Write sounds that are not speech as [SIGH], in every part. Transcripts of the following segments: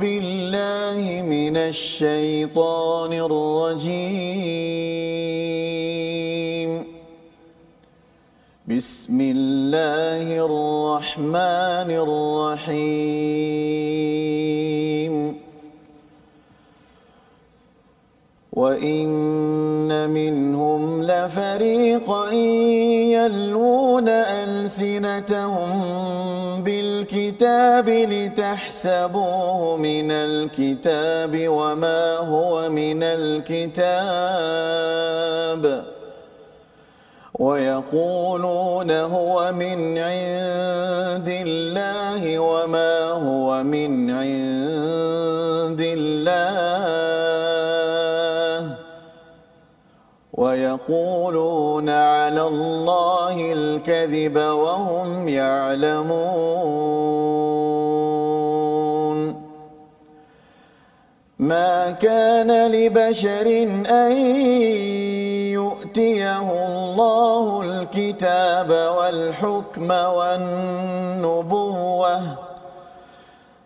بالله من الشيطان الرجيم. بسم الله الرحمن الرحيم. وإن منهم لفريقا يلوون ألسنتهم بالكتاب لتحسبوه من الكتاب وما هو من الكتاب. ويقولون هو من عند الله وما هو من ويقولون على الله الكذب وهم يعلمون. ما كان لبشر أن يؤتيه الله الكتاب والحكم والنبوة.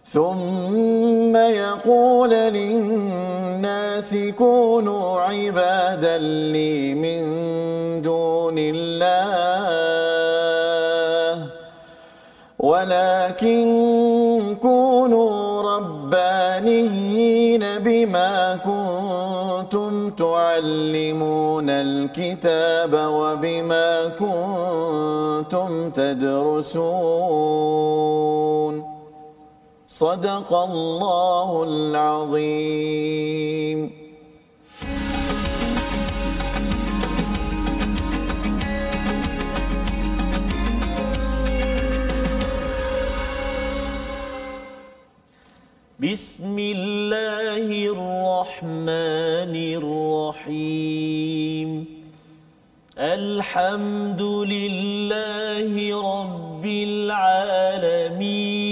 ثم يقول للناس كونوا عبادا لي من دون الله. ولكن كونوا ربانيين بما كنتم تعلمون الكتاب وبما كنتم تدرسون. صدق الله العظيم. بسم الله الرحمن الرحيم الحمد لله رب العالمين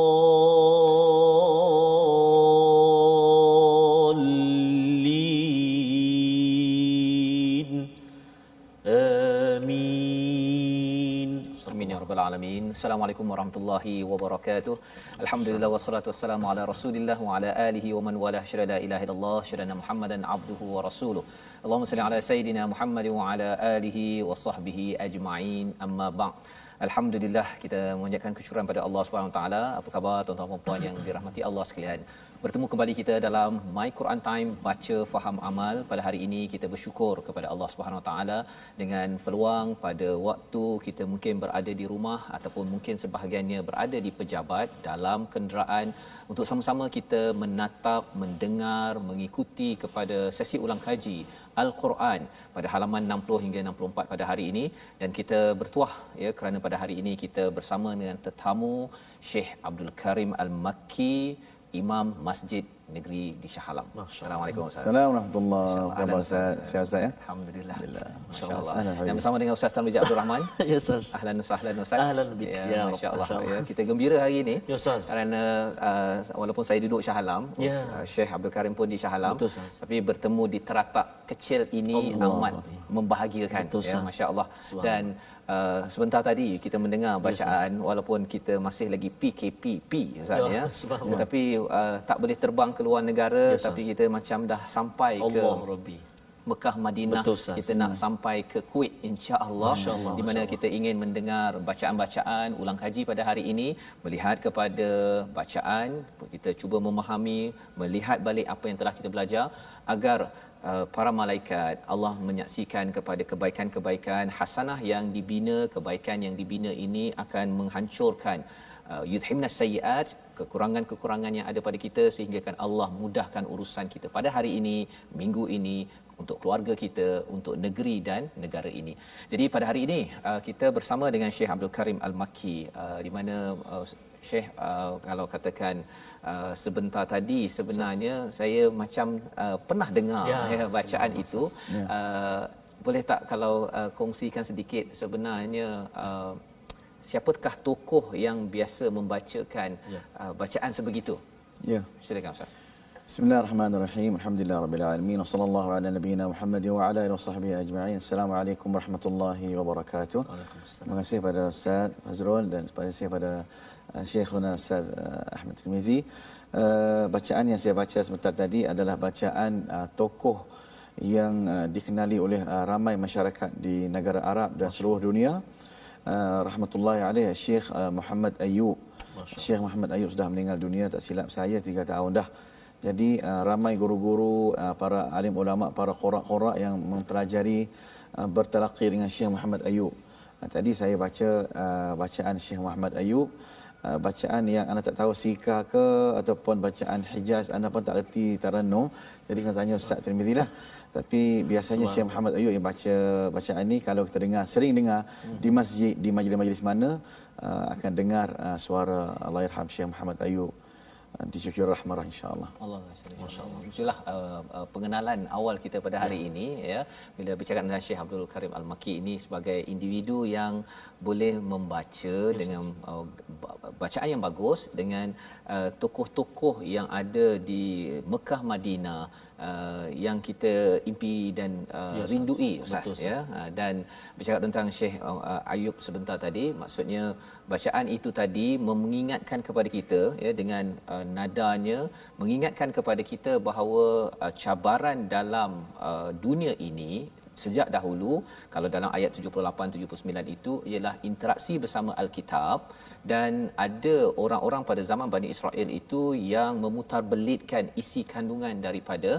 Assalamualaikum warahmatullahi wabarakatuh. Alhamdulillah wassalatu wassalamu ala Rasulillah wa ala alihi wa man wala syada la ilaha illallah syada Muhammadan abduhu wa rasuluh. Allahumma salli ala sayidina Muhammad wa ala alihi wa sahbihi ajma'in. Amma ba'd. Alhamdulillah kita mengucapkan kesyukuran pada Allah Subhanahu Wa Taala. Apa khabar tuan-tuan dan puan yang dirahmati Allah sekalian? Bertemu kembali kita dalam My Quran Time baca faham amal. Pada hari ini kita bersyukur kepada Allah Subhanahu Wa Taala dengan peluang pada waktu kita mungkin berada di rumah ataupun mungkin sebahagiannya berada di pejabat dalam kenderaan untuk sama-sama kita menatap, mendengar, mengikuti kepada sesi ulang kaji Al-Quran pada halaman 60 hingga 64 pada hari ini dan kita bertuah ya kerana pada hari ini kita bersama dengan tetamu Syekh Abdul Karim Al-Makki Imam Masjid Negeri di Shah Alam. Assalamualaikum Ustaz. Assalamualaikum warahmatullahi wabarakatuh. Ustaz. Sihat Ustaz ya? Alhamdulillah. Alhamdulillah. Masya-Allah. Dan bersama dengan Ustaz Tan Abdul Rahman. [LAUGHS] Ya Ustaz Ahlan wa sahlan Ustaz. Ahlan bik. Ya, Ya, masya-Allah. masya-Allah. Ya, kita gembira hari ini. Ya, Ustaz. Kerana uh, walaupun saya duduk Shah Alam, Ya. uh, Syekh Abdul Karim pun di Shah Alam. Betul, Ustaz. Tapi bertemu di teratak kecil ini Allah. amat membahagiakan Betul, ya Ustaz. masya-Allah. Subhanallah. Dan uh, sebentar tadi kita mendengar bacaan walaupun kita masih lagi PKPP Ustaz Ya, ya. Tetapi uh, tak boleh terbang ke luar negara Ustaz. tapi kita macam dah sampai ke Allah Rabbi. Mekah Madinah. Betul, kita nak sampai ke Kuwait insya-Allah. Di mana kita ingin mendengar bacaan-bacaan ulang kaji pada hari ini melihat kepada bacaan kita cuba memahami melihat balik apa yang telah kita belajar agar uh, para malaikat Allah menyaksikan kepada kebaikan-kebaikan hasanah yang dibina kebaikan yang dibina ini akan menghancurkan uh, yudhimna sayyiat kekurangan-kekurangan yang ada pada kita sehingga kan Allah mudahkan urusan kita pada hari ini, minggu ini untuk keluarga kita, untuk negeri dan negara ini. Jadi pada hari ini uh, kita bersama dengan Syekh Abdul Karim Al-Makki uh, di mana Syekh uh, kalau katakan uh, sebentar tadi sebenarnya saya macam uh, pernah dengar Ya, ya, bacaan itu Ya. uh, boleh tak kalau uh, kongsikan sedikit sebenarnya uh, siapakah tokoh yang biasa membacakan Ya. uh, bacaan sebegitu Ya. silakan ustaz Bismillahirrahmanirrahim. Alhamdulillah rabbil alamin. Wassallallahu ala nabiyyina Muhammad wa ala alihi wasahbihi ajma'in. Assalamualaikum warahmatullahi wabarakatuh. Terima kasih pada Ustaz Fazrul dan terima kasih pada uh, Syekhuna Ustaz uh, Ahmad Tirmizi. Uh, bacaan yang saya baca sebentar tadi adalah bacaan uh, tokoh yang uh, dikenali oleh uh, ramai masyarakat di negara Arab dan seluruh dunia. Uh, rahmatullahi alaih Syekh uh, Muhammad Ayub. Syekh Muhammad Ayub sudah meninggal dunia tak silap saya 3 tahun dah. Jadi uh, ramai guru-guru, uh, para alim ulama, para qura-qura yang mempelajari uh, bertalaqi dengan Syekh Muhammad Ayub. Uh, tadi saya baca uh, bacaan Syekh Muhammad Ayub, uh, bacaan yang anda tak tahu sika ke ataupun bacaan Hijaz anda pun tak erti Tarannum. Jadi kena tanya Ustaz Tirmizi lah. Tapi biasanya Syekh Muhammad Ayub yang baca bacaan ni kalau kita dengar sering dengar di masjid di majlis-majlis mana uh, akan dengar uh, suara Allahyarham Syekh Muhammad Ayub dicucur rahmah insya-Allah. Allah Masya-Allah. Itulah uh, uh, pengenalan awal kita pada hari ya. ini ya bila bicara dengan Syekh Abdul Karim Al-Makki ini sebagai individu yang boleh membaca yes. dengan uh, bacaan yang bagus dengan uh, tokoh-tokoh yang ada di Mekah Madinah uh, yang kita impi dan uh, yes, rindui Ustaz betul, ya uh, dan bicara tentang Syekh uh, Ayub sebentar tadi maksudnya bacaan itu tadi mengingatkan kepada kita ya dengan uh, nadanya mengingatkan kepada kita bahawa uh, cabaran dalam uh, dunia ini sejak dahulu kalau dalam ayat 78 79 itu ialah interaksi bersama al-kitab dan ada orang-orang pada zaman Bani Israel itu yang memutarbelitkan isi kandungan daripada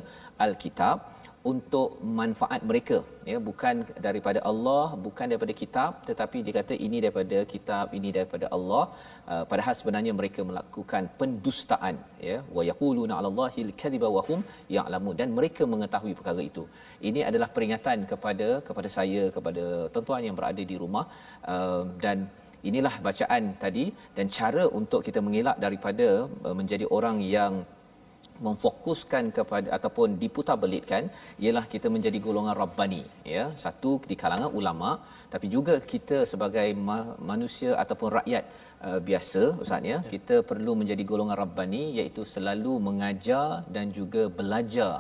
al-kitab untuk manfaat mereka ya bukan daripada Allah bukan daripada kitab tetapi dia kata ini daripada kitab ini daripada Allah. Uh, padahal sebenarnya mereka melakukan pendustaan ya. Wa yaquluna 'alallahi al-kadhiba wa hum ya'lamun. Dan mereka mengetahui perkara itu. Ini adalah peringatan kepada kepada saya kepada tuan-tuan yang berada di rumah. Uh, dan inilah bacaan tadi. Dan cara untuk kita mengelak daripada uh, menjadi orang yang memfokuskan kepada ataupun diputarbelitkan ialah kita menjadi golongan rabbani ya. Satu di kalangan ulama tapi juga kita sebagai ma- manusia ataupun rakyat uh, biasa ustaz ya. Kita perlu menjadi golongan rabbani iaitu selalu mengajar dan juga belajar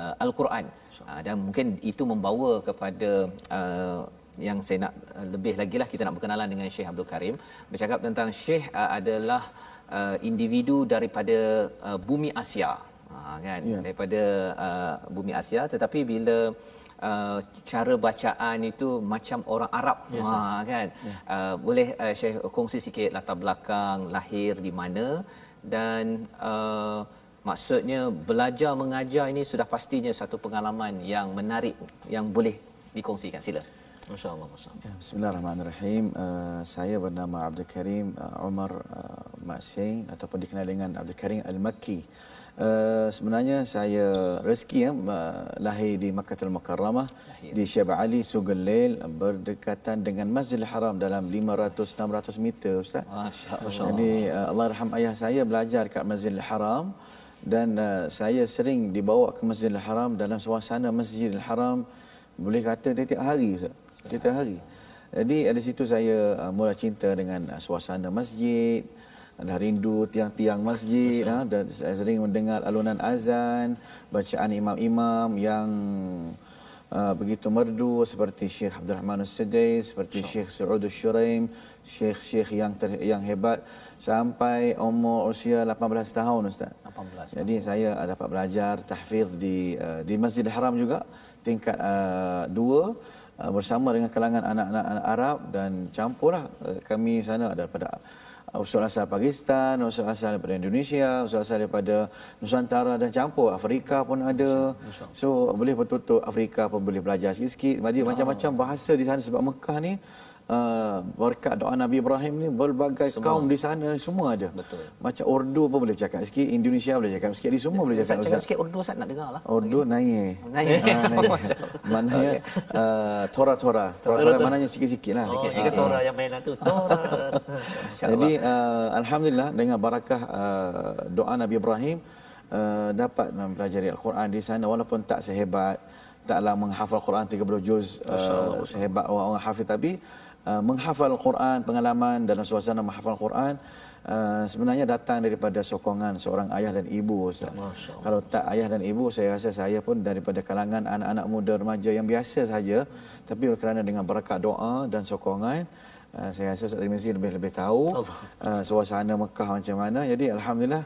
uh, al-Quran. Uh, dan mungkin itu membawa kepada uh, yang saya nak uh, lebih lagi lah kita nak berkenalan dengan Syekh Abdul Karim. Bercakap tentang Syekh uh, adalah uh, individu daripada uh, bumi Asia. Ha, kan? Ya. daripada uh, bumi Asia. Tetapi bila uh, cara bacaan itu macam orang Arab. Yes, ha, kan? Uh, boleh uh, Syekh kongsi sikit latar belakang lahir di mana dan uh, maksudnya belajar mengajar ini sudah pastinya satu pengalaman yang menarik yang boleh dikongsikan. Sila Masya-Allah, masya-Allah. Ya, Bismillahirrahmanirrahim. Uh, saya bernama Abdul Karim uh, Umar uh, Mak Sing ataupun dikenal dengan Abdul Karim Al-Makki. Uh, sebenarnya saya rezeki ya, uh, lahir di Makkah Al-Mukarramah di Syab Ali Sugelil berdekatan dengan Masjidil Haram dalam 500 600 meter ustaz. Masya-Allah. Jadi uh, Allah rahmat ayah saya belajar dekat Masjidil Haram dan uh, saya sering dibawa ke Masjidil Haram dalam suasana Masjidil Haram boleh kata tiap hari ustaz. Tiap hari. Jadi dari situ saya uh, mula cinta dengan uh, suasana masjid, dah rindu tiang-tiang masjid ha, dan saya sering mendengar alunan azan, bacaan imam-imam yang uh, begitu merdu seperti Syekh Abdul Rahman As-Sudais, seperti Syekh Saud Al-Shuraim, Syekh-syekh yang ter, yang hebat sampai umur usia 18 tahun ustaz. 18 Jadi saya uh, dapat belajar tahfiz di uh, di Masjidil Haram juga tingkat uh, dua uh, bersama dengan kalangan anak-anak anak Arab dan campurlah uh, kami sana ada daripada uh, usul asal Pakistan, usul asal daripada Indonesia, usul asal daripada Nusantara dan campur Afrika pun ada. So boleh betul-betul Afrika pun boleh belajar sikit-sikit. Jadi macam-macam bahasa di sana sebab Mekah ni uh, berkat doa Nabi Ibrahim ni berbagai Semua. kaum di sana semua ada. Betul. Macam Urdu pun boleh cakap sikit, Indonesia boleh cakap sikit, di semua boleh Ustaz cakap. cakap Ustaz. sikit Urdu Ustaz nak dengar lah. Urdu naik. Naik. Ah, naik. [LAUGHS] Maknanya uh, Tora-tora. Tora-tora maknanya sikit-sikit lah. Oh, sikit Tora yang main tu. [LAUGHS] Tora. Jadi uh, alhamdulillah dengan barakah uh, doa Nabi Ibrahim uh, dapat mempelajari al-Quran di sana walaupun tak sehebat taklah menghafal Quran 30 juz uh, sehebat orang-orang hafiz tapi uh, menghafal Al-Quran pengalaman dalam suasana menghafal Quran Uh, sebenarnya datang daripada sokongan seorang ayah dan ibu Ustaz. Kalau tak ayah dan ibu saya rasa saya pun daripada kalangan anak-anak muda remaja yang biasa saja tapi kerana dengan berkat doa dan sokongan Uh, saya rasa Ustaz Tirmizi lebih-lebih tahu uh, suasana Mekah macam mana. Jadi Alhamdulillah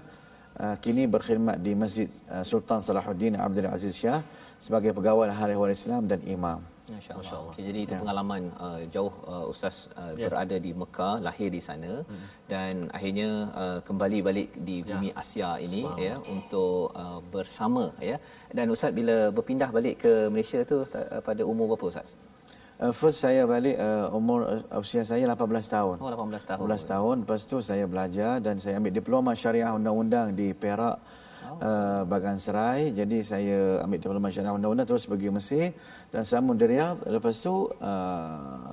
uh, kini berkhidmat di Masjid uh, Sultan Salahuddin Abdul Aziz Shah sebagai pegawai Hari Ehwal Islam dan imam. Masya Allah. Okay, jadi itu pengalaman uh, jauh uh, Ustaz uh, berada di Mekah, lahir di sana dan akhirnya uh, kembali balik di bumi Asia ini ya untuk uh, bersama ya. Dan Ustaz bila berpindah balik ke Malaysia tu ta- pada umur berapa Ustaz? Uh, first saya balik uh, umur uh, usia saya 18 tahun. Oh 18 tahun. 18 tahun lepas tu saya belajar dan saya ambil diploma syariah undang-undang di Perak uh, Bagan Serai. Jadi saya ambil diploma syariah undang-undang terus pergi Mesir dan sambung di Riyadh. Lepas tu uh,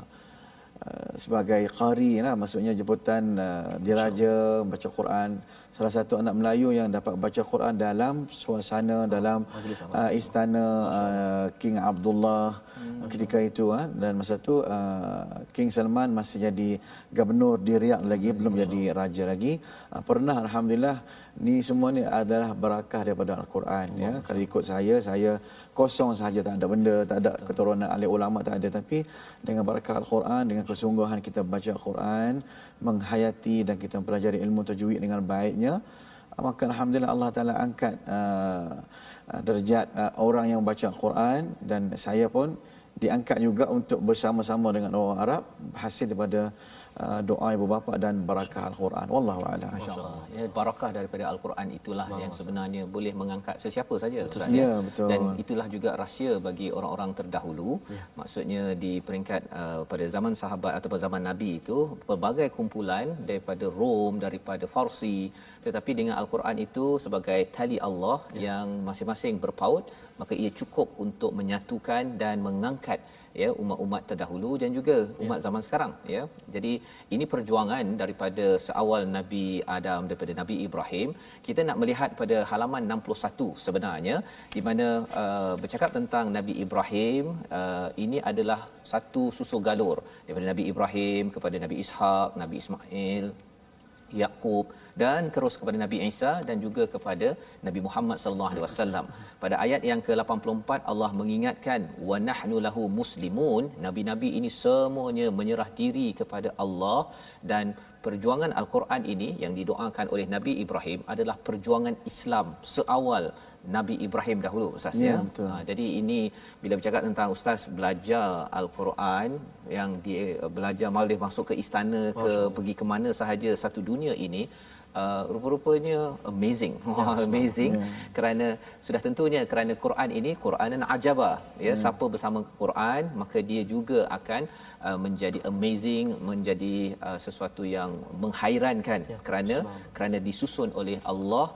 sebagai qari lah. Maksudnya jemputan uh, diraja baca Quran. Salah satu anak Melayu yang dapat baca Quran dalam suasana dalam uh, istana uh, King Abdullah. Hmm. ketika itu uh, dan masa tu uh, King Salman masih jadi gubernur di Riyadh lagi belum jadi raja lagi. Uh, pernah alhamdulillah ni semua ni adalah barakah daripada al-Quran ya. Kalau ikut saya saya kosong saja tak ada benda tak ada keturunan ahli ulama tak ada. Tapi dengan barakah al-Quran dengan kesungguhan kita baca al-Quran menghayati dan kita mempelajari ilmu tajwid dengan baiknya maka alhamdulillah Allah taala angkat uh, derajat uh, orang yang baca al-Quran dan saya pun diangkat juga untuk bersama-sama dengan orang Arab hasil daripada doa ibu bapa dan barakah al-Quran. Wallahu a'lam. Masya-Allah. Ya barakah daripada al-Quran itulah yang sebenarnya boleh mengangkat sesiapa saja Ustaz Ya, betul. Dan itulah juga rahsia bagi orang-orang terdahulu. Maksudnya di peringkat uh, pada zaman sahabat ataupun zaman Nabi itu pelbagai kumpulan daripada Rom, daripada Farsi tetapi dengan al-Quran itu sebagai tali Allah yang masing-masing berpaut maka ia cukup untuk menyatukan dan mengangkat ya umat-umat terdahulu dan juga umat zaman sekarang ya. Jadi ini perjuangan daripada seawal Nabi Adam daripada Nabi Ibrahim. Kita nak melihat pada halaman 61 sebenarnya di mana uh, bercakap tentang Nabi Ibrahim uh, ini adalah satu susu galur daripada Nabi Ibrahim kepada Nabi Ishak, Nabi Ismail, Yaqub dan terus kepada Nabi Isa dan juga kepada Nabi Muhammad sallallahu alaihi wasallam. Pada ayat yang ke-84 Allah mengingatkan wa nahnu lahu muslimun. Nabi-nabi ini semuanya menyerah diri kepada Allah dan perjuangan al-Quran ini yang didoakan oleh Nabi Ibrahim adalah perjuangan Islam seawal Nabi Ibrahim dahulu ustaz Ya, ya. betul. Ha, jadi ini bila bercakap tentang ustaz belajar al-Quran yang dia belajar boleh masuk ke istana ke pergi ke mana sahaja satu dunia ini uh, rupa-rupanya amazing. [LAUGHS] Wah, amazing. Kerana sudah tentunya kerana Quran ini Quranan ajaba ya siapa bersama Quran maka dia juga akan uh, menjadi amazing menjadi uh, sesuatu yang menghairankan. Kerana kerana disusun oleh Allah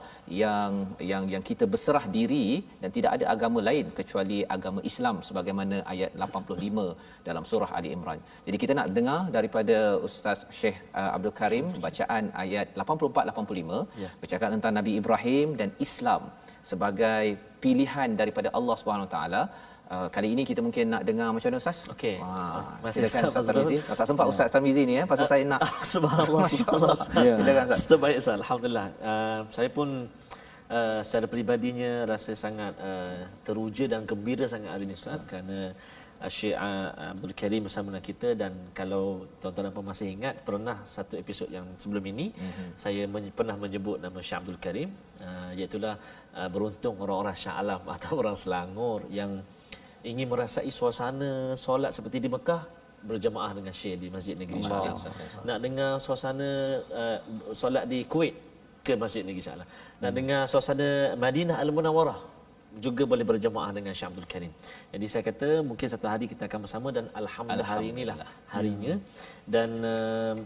yang yang yang kita berserah diri dan tidak ada agama lain kecuali agama Islam sebagaimana ayat 85 dalam surah Ali Imran. Jadi kita nak dengar daripada Ustaz Syekh uh, Abdul Karim bacaan ayat 84 85 bercakap tentang Nabi Ibrahim dan Islam sebagai pilihan daripada Allah Subhanahu Wa Taala. Uh, kali ini kita mungkin nak dengar macam mana Ustaz? Okey. Masih silakan Ustaz Ustaz. Tarmizi. Oh, tak sempat Ustaz Tarmizi ni ya pasal saya nak [LAUGHS] Subhanallah, [LAUGHS] subhanallah. Ya. Silakan Ustaz. Terbaik Ustaz, Alhamdulillah. Uh, saya pun uh, secara peribadinya rasa sangat uh, teruja dan gembira sangat hari ini Ustaz kerana uh, Syekh uh, Abdul Karim bersama dengan kita dan kalau tuan-tuan dan puan masih ingat pernah satu episod yang sebelum ini mm-hmm. saya men- pernah menyebut nama Syekh Abdul Karim uh, iaitu uh, beruntung orang-orang Shah Alam [LAUGHS] atau orang Selangor yang ingin merasai suasana solat seperti di Mekah berjemaah dengan Syekh di Masjid Negeri Shah Alam. Nak dengar suasana uh, solat di Kuwait ke Masjid Negeri Shah Alam. Nak dengar suasana Madinah Al-Munawwarah juga boleh berjemaah dengan Syekh Abdul Karim. Jadi saya kata mungkin satu hari kita akan bersama dan alhamdulillah, hari inilah harinya dan uh,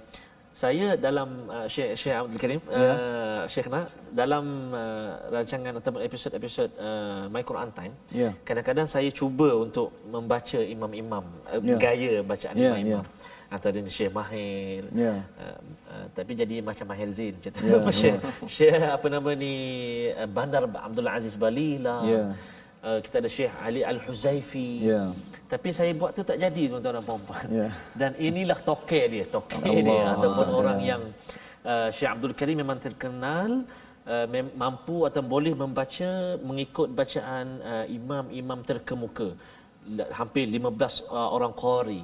saya dalam uh, Syekh Syekh Abdul Karim. Ya. uh, Syekhna dalam uh, rancangan atau episod-episod uh, My Quran Time Ya. kadang-kadang saya cuba untuk membaca imam-imam uh, Ya. gaya bacaan Ya, imam-imam ya. Antara Syekh Mahir Ya. uh, uh, tapi jadi macam Mahir Zain macam tu Ya, [LAUGHS] Syekh Syekh apa nama ni uh, Bandar Abdul Aziz Balila Ya. Uh, kita ada Syekh Ali Al-Huzaifi Ya. tapi saya buat tu tak jadi tuan-tuan dan puan-puan Ya. dan inilah toke dia toke Allah dia ataupun Allah. orang yang uh, Syekh Abdul Karim memang terkenal uh, mem- mampu atau boleh membaca mengikut bacaan uh, imam-imam terkemuka hampir 15 uh, orang qari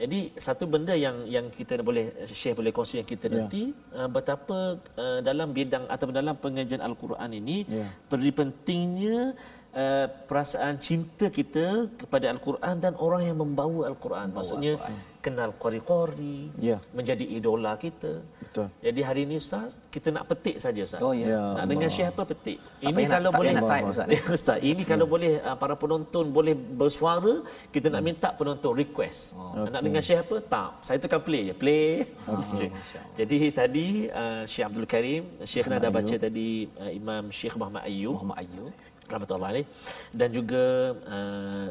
jadi satu benda yang yang kita boleh share boleh kongsi dengan kita Ya. nanti uh, betapa uh, dalam bidang atau dalam pengajian al-Quran ini Ya. beri pentingnya uh, perasaan cinta kita kepada al-Quran dan orang yang membawa al-Quran maksudnya kenal qari-qari Ya. menjadi idola kita. Betul. jadi hari ini ustaz kita nak petik saja ustaz. Oh, ya. Ya nak Allah. dengar syekh apa petik? Tak ini payah nak- kalau tak boleh payah nak type, Ustaz, ni. [LAUGHS] ustaz ini kalau boleh uh, para penonton boleh bersuara kita nak minta penonton request. Nak Okey. dengar syekh apa tak. Saya tekan play je. Play. Okay. [LAUGHS] jadi tadi uh, Syekh Abdul Karim Syekh nak dah baca tadi uh, Imam Syekh Muhammad Ayyub Muhammad Ayyub rahmatullahi alaih. Dan juga uh,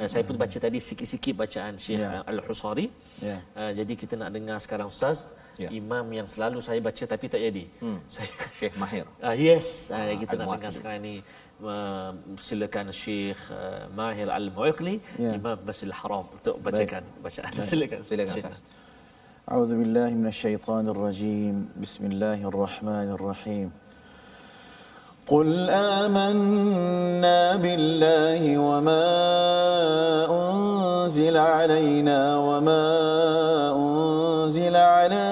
uh, saya pun baca tadi sikit-sikit bacaan Syekh Ya. yeah. Al-Husari. Ya. Uh, jadi kita nak dengar sekarang ustaz Ya. imam yang selalu saya baca tapi tak jadi. Hmm. Saya Syekh Mahir uh, yes [LAUGHS] uh, kita nak Al-Muwaqili. dengar sekarang ni uh, silakan Syekh uh, Mahir Al-Muwaqili Ya. Imam Masjidil Haram untuk bacakan bacaan. Silakan. silakan Syekh. Ustaz أعوذ بالله من الشيطان الرجيم بسم الله الرحمن الرحيم قل آمنا بالله وما أنزل علينا وما أنزل على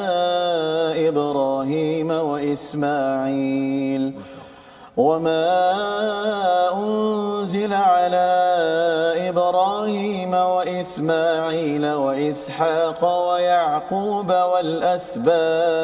إبراهيم وإسماعيل وما أنزل على إبراهيم وإسماعيل وإسحاق ويعقوب والأسباط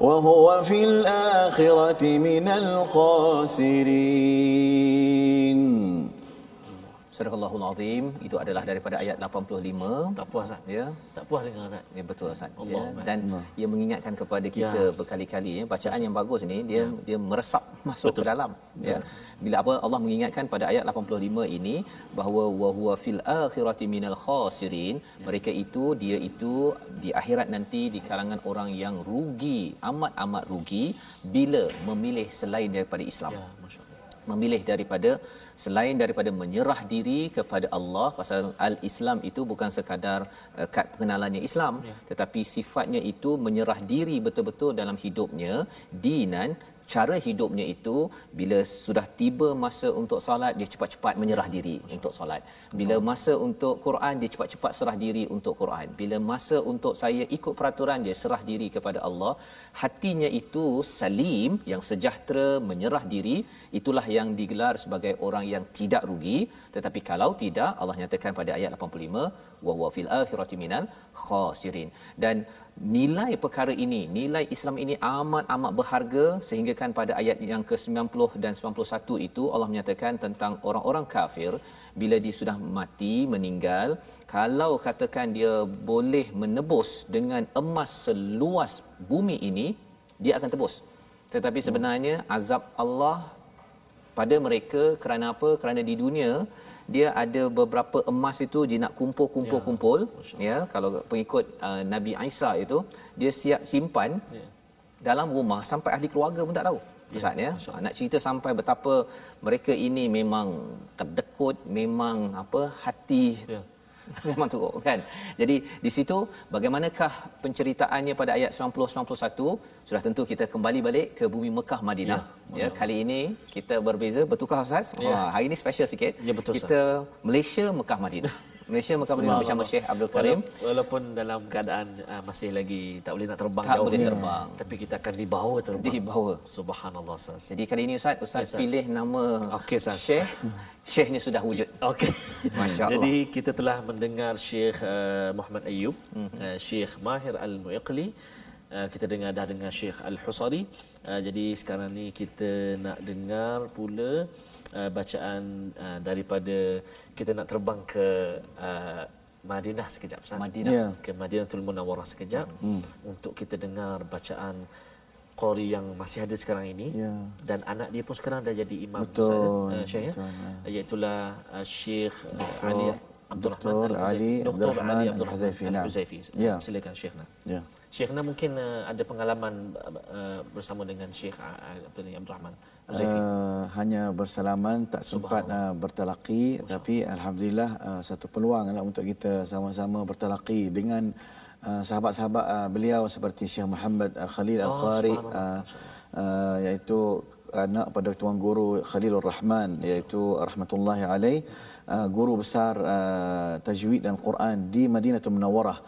وهو في الآخرة من الخاسرين. Surah Allahul Azim itu adalah daripada ayat 85 Tak puas Ustaz. ya Tak puas dengar Ustaz. Ya betul Ustaz. Ya. Dan ia mengingatkan kepada kita Ya. berkali-kali ya bacaan yang bagus ni dia dia meresap [LAUGHS] masuk ke dalam ya. Bila apa Allah mengingatkan pada ayat 85 ini bahawa wa huwa fil akhirati minal khasirin mereka itu dia itu di akhirat nanti di kalangan orang yang rugi amat-amat rugi bila memilih selain daripada Islam Ya, masya-Allah. Memilih daripada selain daripada menyerah diri kepada Allah pasal al-Islam itu bukan sekadar uh, kad pengenalannya Islam ya. tetapi sifatnya itu menyerah diri betul-betul dalam hidupnya dinan cara hidupnya itu bila sudah tiba masa untuk solat dia cepat-cepat menyerah diri untuk solat. Bila masa untuk Quran dia cepat-cepat serah diri untuk Quran. Bila masa untuk saya ikut peraturan dia serah diri kepada Allah. Hatinya itu salim yang sejahtera menyerah diri. Itulah yang digelar sebagai orang yang tidak rugi. Tetapi kalau tidak Allah nyatakan pada ayat 85 wa huwa fil akhirati minal khasirin. Dan nilai perkara ini nilai Islam ini amat amat berharga sehingga kan pada ayat yang ke-90 dan 91 itu Allah menyatakan tentang orang-orang kafir bila dia sudah mati meninggal kalau katakan dia boleh menebus dengan emas seluas bumi ini dia akan tebus. Tetapi sebenarnya azab Allah pada mereka kerana apa? Kerana di dunia dia ada beberapa emas itu dia nak kumpul-kumpul kumpul ya kalau pengikut uh, Nabi Isa itu dia siap simpan Ya. dalam rumah sampai ahli keluarga pun tak tahu Ustaz ya nak cerita sampai betapa mereka ini memang kedekut memang apa hati Ya. [LAUGHS] memang teruk kan? Jadi di situ bagaimanakah penceritaannya pada ayat 90 91 sudah tentu kita kembali balik ke bumi Mekah Madinah. Ya, ya kali ini kita berbeza. Bertukar ustaz? Ya. Hari ini special sikit. Ya, betul, kita Malaysia Mekah Madinah [LAUGHS] Malaysia maka boleh bersama Syekh Abdul Karim. Walaupun dalam keadaan uh, masih lagi tak boleh nak terbang Tak jauh. boleh terbang. Tapi kita akan dibawa terbang. Dibawa. Subhanallah Ustaz. Jadi kali ini Ustaz, Ustaz Ustaz. pilih nama Okey, Ustaz. Syekh. Syekh ni sudah wujud. Okey. Masya Allah. Jadi kita telah mendengar Syekh uh, Muhammad Ayub, Mhm. mm-hmm. uh, Syekh Mahir Al-Muiqli. Uh, kita dengar dah dengar Syekh Al-Husari. Uh, jadi sekarang ni kita nak dengar pula uh, bacaan uh, daripada kita nak terbang ke uh, Madinah sekejap Ustaz. Madinah. Ya. Ke Madinatul Munawwarah sekejap mm. untuk kita dengar bacaan qari yang masih ada sekarang ini Ya. dan anak dia pun sekarang dah jadi imam Betul, Ustaz, uh, Syekh ya. betul, ya. Iaitulah uh, Syekh uh, Ali Dr. Al-Huzaifi. Ali Dr. Abdul Rahman Ali Abdul Rahman Al-Huzaifi, naam. Al-Huzaifi. Ya. Silakan Syekhna. Ya. Syekhna mungkin uh, ada pengalaman uh, bersama dengan Syekh uh, apa ni Abdul Rahman Al-Huzaifi. Uh, hanya bersalaman tak sempat uh, bertalaqi tapi alhamdulillah uh, satu peluang lah untuk kita sama-sama bertalaqi dengan uh, sahabat-sahabat uh, beliau seperti Syekh Muhammad uh, Khalil Oh, Al-Qari subhanallah. uh, uh, iaitu anak pada tuan guru Khalilur Rahman iaitu rahmatullahi alaih uh, guru besar uh, tajwid dan Quran di Madinatul Munawwarah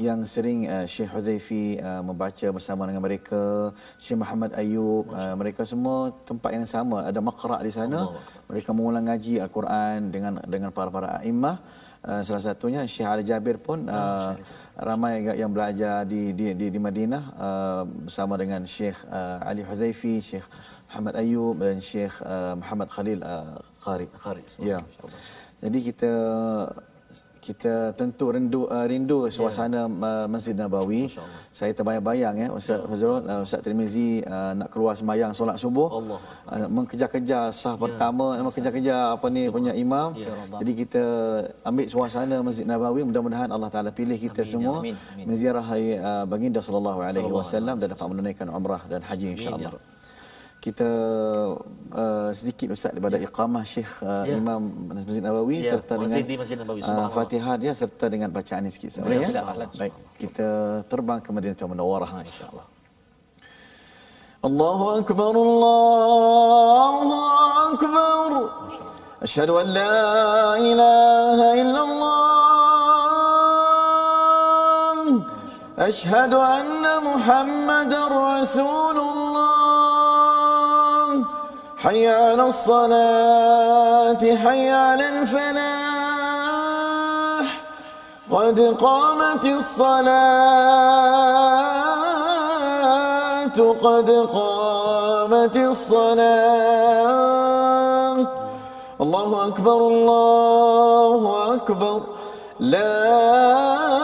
yang sering uh, Syekh Huzaifi uh, membaca bersama dengan mereka Syekh Muhammad Ayub uh, mereka semua tempat yang sama. Ada maqra di sana. Mereka mengulang ngaji al-Quran dengan dengan para-para a'immah. Uh, salah satunya Syekh Ali Jabir pun uh, ramai yang- yang belajar di di di, di Madinah uh, bersama dengan Syekh uh, Ali Huzaifi, Syekh Muhammad Ayub dan Syekh uh, Muhammad Khalil uh, Qari. Qari, Ya. Jadi kita kita tentu rindu uh, rindu suasana uh, Masjid Nabawi. Saya terbayang-bayang ya Ustaz Fazrul, uh, Ustaz Tirmizi uh, nak keluar sembahyang solat subuh. Allah. Uh, mengkejar-kejar sah pertama, mengkejar-kejar apa ni punya imam. Jadi kita ambil suasana Masjid Nabawi, mudah-mudahan Allah Taala pilih kita semua amin, amin. menziarah uh, baginda sallallahu alaihi wasallam dan dapat menunaikan umrah dan haji insya-Allah Kita uh, sedikit ustaz daripada iqamah Syekh uh, Ya. Imam Masjid Nabawi Ya, serta muazzin dengan di Masjid Nabawi, uh, subhanallah. Fatihah dia serta dengan bacaan ini sikit ustaz. Boleh, ya? sila, ahlan. Baik, kita terbang ke Madinatul Munawwarah Ha, insya-Allah. الله أكبر الله أكبر أشهد أن لا إله إلا الله أشهد أن محمد رسول الله حي على الصلاة حي على الفلاح. قد قامت الصلاة قد قامت الصلاة. الله أكبر الله أكبر. لا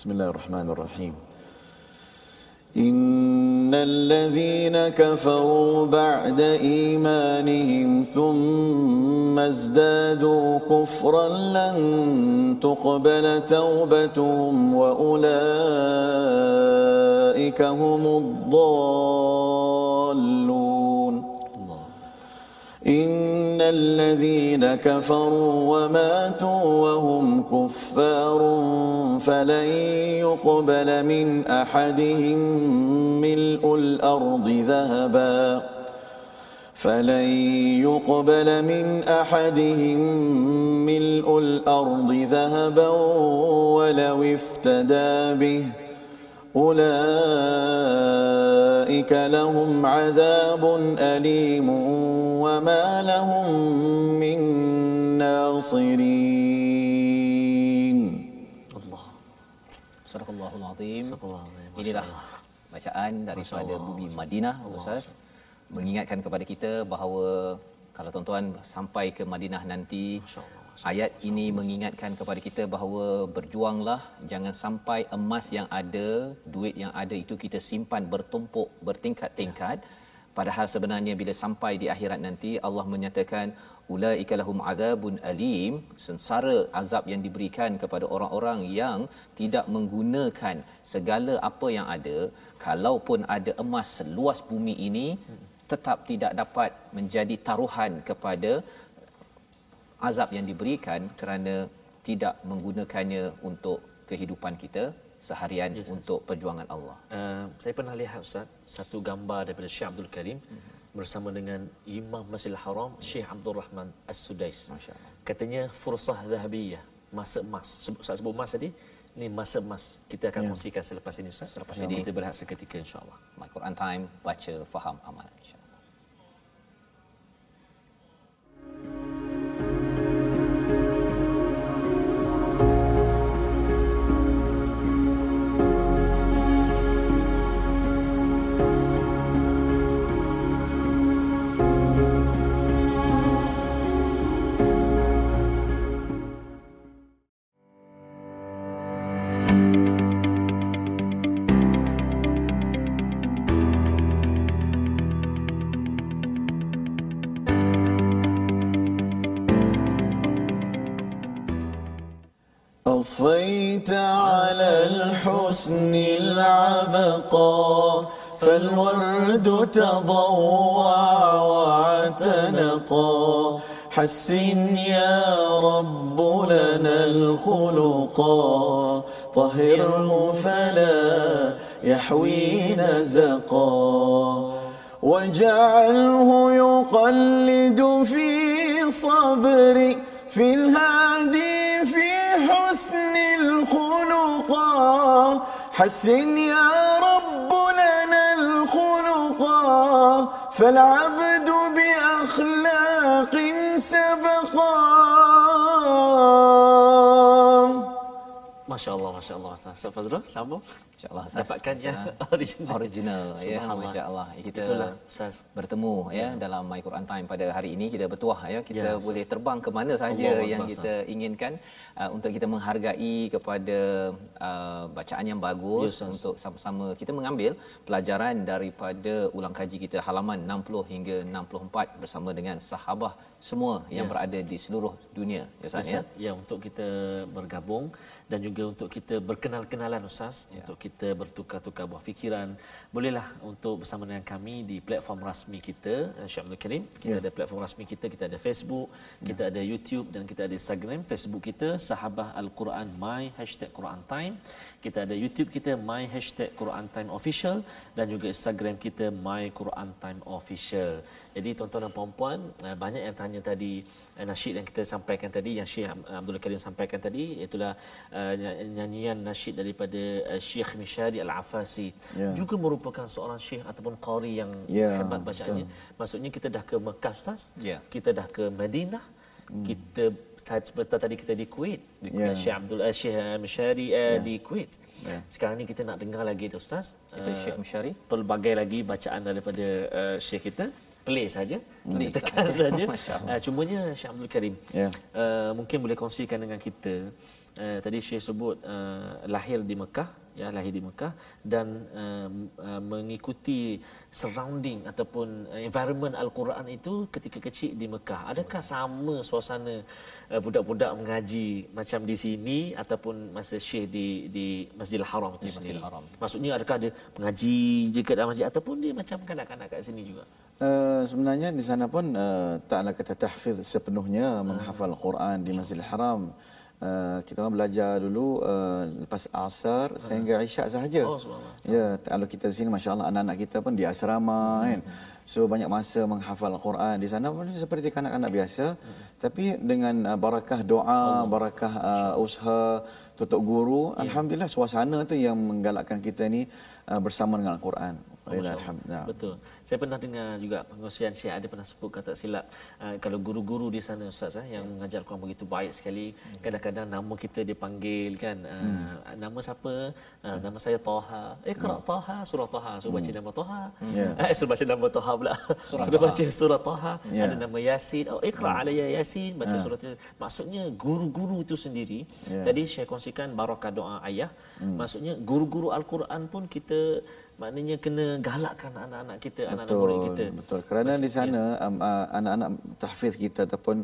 بسم الله الرحمن الرحيم. إن الذين كفروا بعد إيمانهم ثم ازدادوا كفرا لن تقبل توبتهم وأولئك هم الضالون. إن الذين كفروا وماتوا وهم كفار فلن يقبل من أحدهم ملء الأرض ذهبا فلن يقبل من أحدهم ملء الأرض ذهبا ولو افتدى به أولئك لهم عذاب أليم وما لهم من ناصرين Allah. Sadaqallahul azim. Sadaqallahul azim. Inilah bacaan daripada bumi Madinah Ustaz mengingatkan kepada kita bahawa kalau tuan-tuan sampai ke Madinah nanti ayat ini mengingatkan kepada kita bahawa berjuanglah jangan sampai emas yang ada duit yang ada itu kita simpan bertumpuk bertingkat-tingkat. Padahal sebenarnya bila sampai di akhirat nanti Allah menyatakan ulaika lahum adzabun alim. Sengsara azab yang diberikan kepada orang-orang yang tidak menggunakan segala apa yang ada. Kalaupun ada emas seluas bumi ini tetap tidak dapat menjadi taruhan kepada azab yang diberikan kerana tidak menggunakannya untuk kehidupan kita seharian yes, untuk perjuangan Allah. Uh, saya pernah lihat Ustaz satu gambar daripada Syekh Abdul Karim mm-hmm. bersama dengan Imam Masjidil Haram Syekh Abdul Rahman As-Sudais. Masya-Allah. Katanya fursah zahabiyah, masa emas. Ustaz sebut emas tadi, ini masa emas. Kita akan yeah. kongsikan selepas ini Ustaz. Selepas ini ini. kita berehat seketika insya-Allah. My Quran Time baca faham amal insya-Allah. أضفيت على الحسن العبقى فالورد تضوع واعتنقا. حسن يا رب لنا الخلقا طهره فلا يحوي نزقا. واجعله يقلد في صبري في الهادي حسن يا رب لنا الخلقا فالعبد بأخلاق سبقا Masya Allah, Masya Allah. Ustaz Ustaz Fazrul, sambung. InsyaAllah Ustaz. Dapatkan yang Insya- [LAUGHS] original. original ya Subhanallah. masya-Allah kita Itulah, Ustaz. bertemu ya dalam My Quran Time pada hari ini kita bertuah ya kita Ya, boleh terbang ke mana saja Allahu yang Akbar, kita inginkan uh, untuk kita menghargai kepada uh, bacaan yang bagus Ya, Ustaz. untuk sama-sama kita mengambil pelajaran daripada ulang kaji kita halaman 60 hingga 64 bersama dengan sahabah semua yang Ya, berada di seluruh dunia ya Ustaz ya Ustaz, ya untuk kita bergabung dan juga untuk kita berkenal-kenalan Ustaz, ya. untuk kita bertukar-tukar buah fikiran. Bolehlah untuk bersama dengan kami di platform rasmi kita, eh, Syekh Abdul Karim. Kita Ya. ada platform rasmi kita, kita ada Facebook, kita ada YouTube dan kita ada Instagram. Facebook kita Sahabah Al-Quran My hashtag Quran Time. Kita ada YouTube kita My hashtag Quran Time Official dan juga Instagram kita My Quran Time Official. Jadi tuan-tuan dan puan-puan, eh, banyak yang tanya tadi eh, nasyid yang kita sampaikan tadi yang Syekh Abdul Karim sampaikan tadi itulah uh, nyanyian nasyid daripada uh, Syekh Mishari Al-Afasi Ya. juga merupakan seorang syekh ataupun qari yang Ya, hebat bacaannya. Maksudnya kita dah ke Mekah Ustaz, Ya. kita dah ke Madinah, kita seperti tadi kita di Kuwait, di Ya. Syekh Abdul uh, Syekh Mishari uh, di Kuwait. Ya. Sekarang ni kita nak dengar lagi tu Ustaz. Daripada uh, Syekh Mishari. pelbagai lagi bacaan daripada uh, Syekh kita play saja Play tekan saja. uh, [LAUGHS] cumanya Syekh Abdul Karim Ya. uh, mungkin boleh kongsikan dengan kita uh, tadi Syekh sebut uh, lahir di Mekah ya lahir di Mekah dan uh, uh, mengikuti surrounding ataupun uh, environment al-Quran itu ketika kecil di Mekah adakah sama suasana uh, budak-budak mengaji macam di sini ataupun masa Syekh di di Masjidil Haram itu Di Masjidil sendiri Haram. maksudnya adakah dia mengaji je kat dalam masjid ataupun dia macam kanak-kanak kat sini juga Uh, sebenarnya di sana pun uh, taklah kata tahfiz sepenuhnya menghafal Quran di Masjidil Haram. Uh, kita orang belajar dulu uh, lepas asar sehingga isyak sahaja. Oh. Ya, kalau kita di sini masya-Allah anak-anak kita pun di asrama kan. So banyak masa menghafal Al-Quran di sana pun seperti kanak-kanak biasa tapi dengan uh, barakah doa, barakah uh, usaha tutup guru, alhamdulillah suasana tu yang menggalakkan kita ni uh, bersama dengan Al-Quran. Alhamdulillah. Betul. Saya pernah dengar juga pengosian Syekh ada pernah sebut kata silap uh, kalau guru-guru di sana ustaz uh, yang mengajar Quran begitu baik sekali kadang-kadang nama kita dipanggil kan uh, hmm. nama siapa uh, nama saya Taha iqra hmm. Taha surah Taha suruh baca hmm. nama Taha yeah. eh suruh baca nama Taha pula surah [LAUGHS] suruh baca surah Taha yeah. ada nama Yasin oh iqra hmm. alayya Yasin baca yeah. surah itu maksudnya guru-guru itu sendiri yeah. tadi saya kongsikan barakah doa ayah hmm. maksudnya guru-guru al-Quran pun kita maknanya kena galakkan anak-anak kita betul, anak-anak murid kita betul kerana Baca, di sana ya. um, uh, anak-anak tahfiz kita ataupun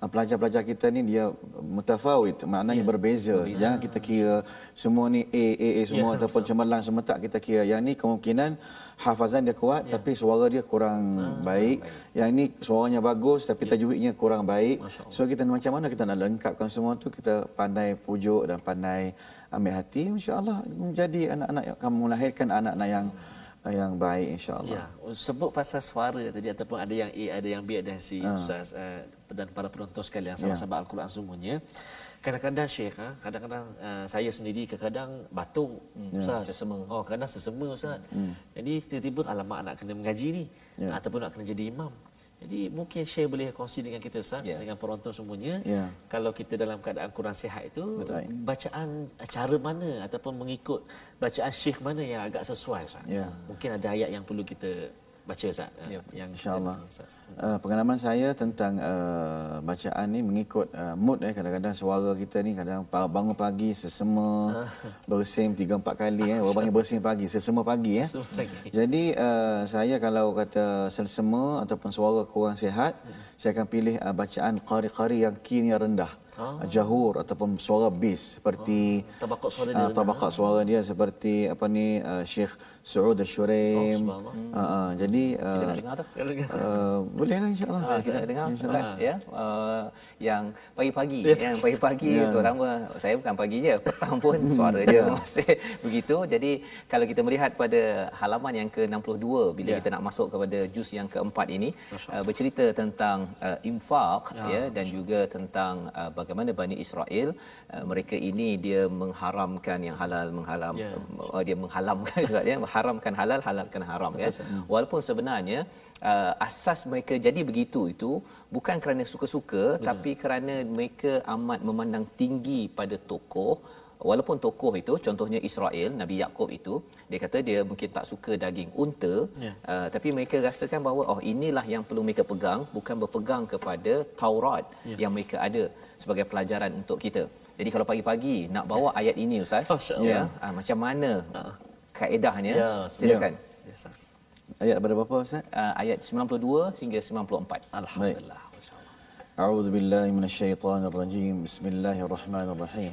uh, pelajar-pelajar kita ni dia mutafawid maknanya ya, berbeza. berbeza jangan kita kira semua ni A A A semua ya, ataupun cemerlang semua tak kita kira yang ni kemungkinan hafazan dia kuat ya. tapi suara dia kurang ha, baik. baik yang ni suaranya bagus tapi ya. tajwidnya kurang baik so kita macam mana kita nak lengkapkan semua tu kita pandai pujuk dan pandai ambil hati insya-Allah menjadi anak-anak yang akan melahirkan anak-anak yang yang baik insya-Allah. Ya, sebut pasal suara tadi ataupun ada yang A, ada yang B, ada yang C ha. Ustaz uh, dan para penonton sekalian sama-sama ya. Al-Quran semuanya. Kadang-kadang Syekh, ha, kadang-kadang uh, saya sendiri kadang-kadang batuk hmm. Ustaz. Sesema. Oh, kadang sesema Ustaz. Hmm. Jadi tiba-tiba alamak nak kena mengaji ni ya. ataupun nak kena jadi imam. Jadi mungkin share boleh kongsi dengan kita Ustaz yeah. dengan penonton semuanya. Yeah. Kalau kita dalam keadaan kurang sihat itu Betul. bacaan cara mana ataupun mengikut bacaan syekh mana yang agak sesuai Ustaz. Yeah. Mungkin ada ayat yang perlu kita baca Ustaz. Ya. Yang insya-Allah. Uh, pengalaman saya tentang uh, bacaan ni mengikut uh, mood eh kadang-kadang suara kita ni kadang bangun pagi sesema [LAUGHS] bersin 3 4 kali eh orang panggil bersin pagi sesema pagi eh. Jadi uh, saya kalau kata sesema ataupun suara kurang sihat hmm. Saya akan pilih uh, bacaan qari-qari yang kini rendah. Ah. jahur ataupun suara bass seperti ah. tabaqat suara dia uh, tabaqat suara dia seperti apa ni uh, Syekh Saud Al-Shuraim. Oh, uh, uh, jadi uh, uh, boleh lah insyaAllah. Uh, kita dengar. Insya ya. Uh, yang pagi-pagi yeah. yang pagi-pagi yeah. terutama saya bukan pagi je petang pun suara dia [LAUGHS] masih begitu. Jadi kalau kita melihat pada halaman yang ke-62 bila yeah. kita nak masuk kepada juz yang keempat ini uh, bercerita tentang uh, infak yeah. ya dan juga tentang uh, bagaimana Bani Israel uh, mereka ini dia mengharamkan yang halal mengharam yeah. uh, dia menghalamkan [LAUGHS] juga ya haramkan halal halalkan haram ya walaupun sebenarnya uh, asas mereka jadi begitu itu bukan kerana suka-suka Betul. tapi kerana mereka amat memandang tinggi pada tokoh walaupun tokoh itu contohnya Israel Nabi Yakub itu dia kata dia mungkin tak suka daging unta yeah. uh, tapi mereka rasakan bahawa oh inilah yang perlu mereka pegang bukan berpegang kepada Taurat yeah. yang mereka ada sebagai pelajaran untuk kita jadi kalau pagi-pagi nak bawa ayat ini ustaz oh, ya yeah. uh, macam mana uh. kaedahnya yeah, silakan ya, yes, ayat pada berapa ustaz uh, ayat 92 hingga 94 alhamdulillah Baik. A'udzu billahi minasyaitonir rajim. Bismillahirrahmanirrahim.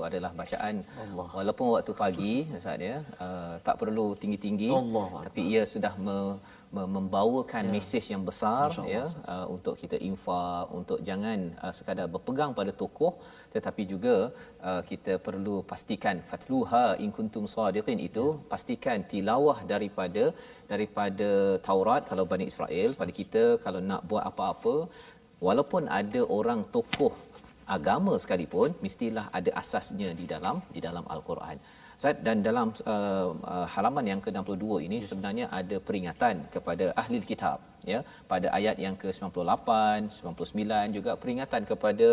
Itu adalah bacaan Allah. walaupun waktu pagi Ustaz ya uh, tak perlu tinggi-tinggi Allah. tapi ia sudah me, me, membawakan ya. mesej yang besar ya uh, untuk kita infak untuk jangan uh, sekadar berpegang pada tokoh tetapi juga uh, kita perlu pastikan fatluha in kuntum sadiqin itu ya. pastikan tilawah daripada daripada Taurat kalau Bani Israel pada kita kalau nak buat apa-apa walaupun ada orang tokoh agama sekalipun mestilah ada asasnya di dalam di dalam al-Quran. Ustaz dan dalam uh, uh, halaman yang ke-62 ini yes. sebenarnya ada peringatan kepada ahli kitab ya pada ayat yang ke-98 99 juga peringatan kepada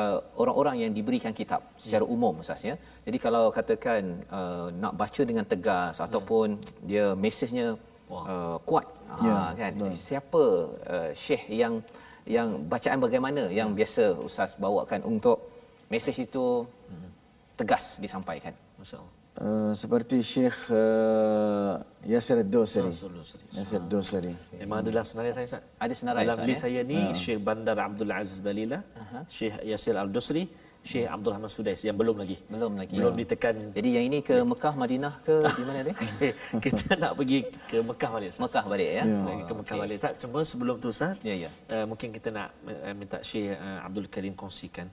uh, orang-orang yang diberikan kitab secara yes. umum Ustaz ya. Jadi kalau katakan uh, nak baca dengan tegas yes. ataupun dia mesejnya uh, kuat yes. ha, kan yes. siapa uh, syekh yang yang bacaan bagaimana yang biasa ustaz bawakan untuk mesej itu tegas disampaikan masyaallah Uh, seperti Syekh uh, Yasir Ad-Dosari. Yasir Ad-Dosari. Memang ada dalam senarai saya Ustaz. Ada senarai Dalam list saya ni uh. Syekh Bandar Abdul Aziz Balila, uh-huh. Syekh Yasir Al-Dosri, Syekh Abdul Rahman Sudais yang belum lagi. Belum lagi. Belum ya. ditekan. Jadi yang ini ke Mekah, Madinah ke di mana dia? [LAUGHS] kita [LAUGHS] nak pergi ke Mekah balik Ustaz. Mekah balik ya. ya. Ke Mekah okay. balik Ustaz. Cuma sebelum tu Ustaz, ya ya. Uh, mungkin kita nak uh, minta Syekh uh, Abdul Karim kongsikan.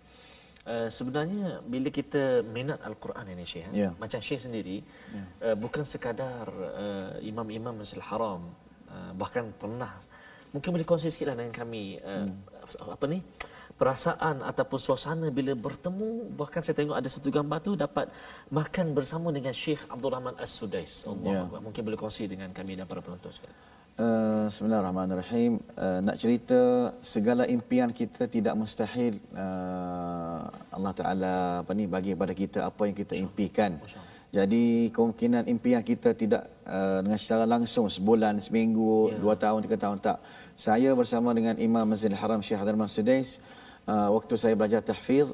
Uh, sebenarnya bila kita minat al-Quran ini Syekh, yeah. macam Syekh sendiri yeah. uh, bukan sekadar uh, imam-imam Masjidil Haram uh, bahkan pernah mungkin boleh kongsi sikitlah dengan kami uh, hmm. apa ni? Perasaan ataupun suasana bila bertemu bahkan saya tengok ada satu gambar tu dapat makan bersama dengan Syekh Abdul Rahman As-Sudais. Allah yeah. mungkin boleh kongsi dengan kami dan para penonton sekalian. Uh, Bismillahirrahmanirrahim. Uh, nak cerita segala impian kita tidak mustahil uh, Allah Taala apa ni bagi kepada kita apa yang kita impikan. Jadi kemungkinan impian kita tidak uh, dengan secara langsung sebulan, seminggu, yeah. dua tahun, tiga tahun tak. Saya bersama dengan Imam Masjidil Haram Syekh Abdul Rahman Sudais آه، وقته سيبلجات تحفيظ.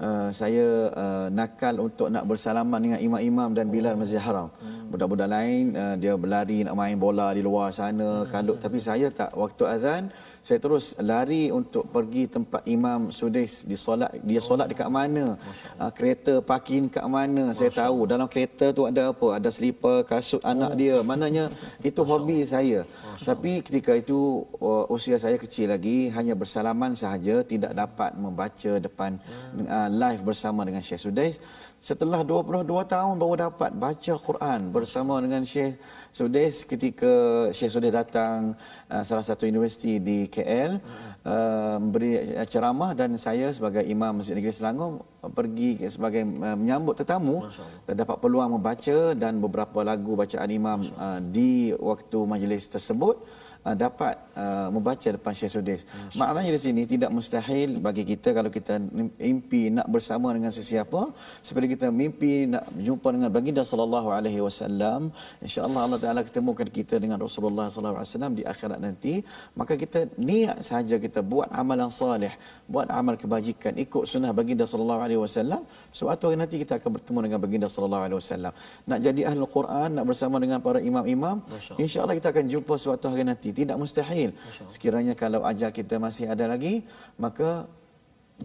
Uh, saya uh, nakal untuk nak bersalaman dengan imam-imam dan bilal oh. Masjid Haram. Hmm. Budak-budak lain uh, dia berlari nak main bola di luar sana hmm. kalut tapi saya tak waktu azan saya terus lari untuk pergi tempat imam sudais di solat dia solat dekat mana uh, kereta parking kat mana Masya saya tahu dalam kereta tu ada apa ada selipar kasut anak oh. dia mananya itu hobi saya Masya tapi ketika itu uh, usia saya kecil lagi hanya bersalaman sahaja tidak dapat membaca depan hmm. uh, live bersama dengan Syekh Sudais. Setelah 22 tahun baru dapat baca Quran bersama dengan Syekh Sudais ketika Syekh Sudais datang uh, salah satu universiti di KL uh, memberi ceramah dan saya sebagai imam Masjid Negeri Selangor pergi sebagai uh, menyambut tetamu. Dan dapat peluang membaca dan beberapa lagu bacaan imam uh, di waktu majlis tersebut uh, dapat uh, membaca depan Syekh Sudais. Maknanya di sini tidak mustahil bagi kita kalau kita mimpi nak bersama dengan sesiapa seperti kita mimpi nak berjumpa dengan baginda sallallahu alaihi wasallam insya-Allah Allah Taala ketemukan kita dengan Rasulullah sallallahu alaihi wasallam di akhirat nanti maka kita niat saja kita buat amalan soleh buat amal kebajikan ikut sunnah baginda sallallahu alaihi wasallam suatu hari nanti kita akan bertemu dengan baginda sallallahu alaihi wasallam. Nak jadi ahli Quran nak bersama dengan para imam-imam insya-Allah kita akan jumpa suatu hari nanti tidak mustahil. Sekiranya kalau ajar kita masih ada lagi maka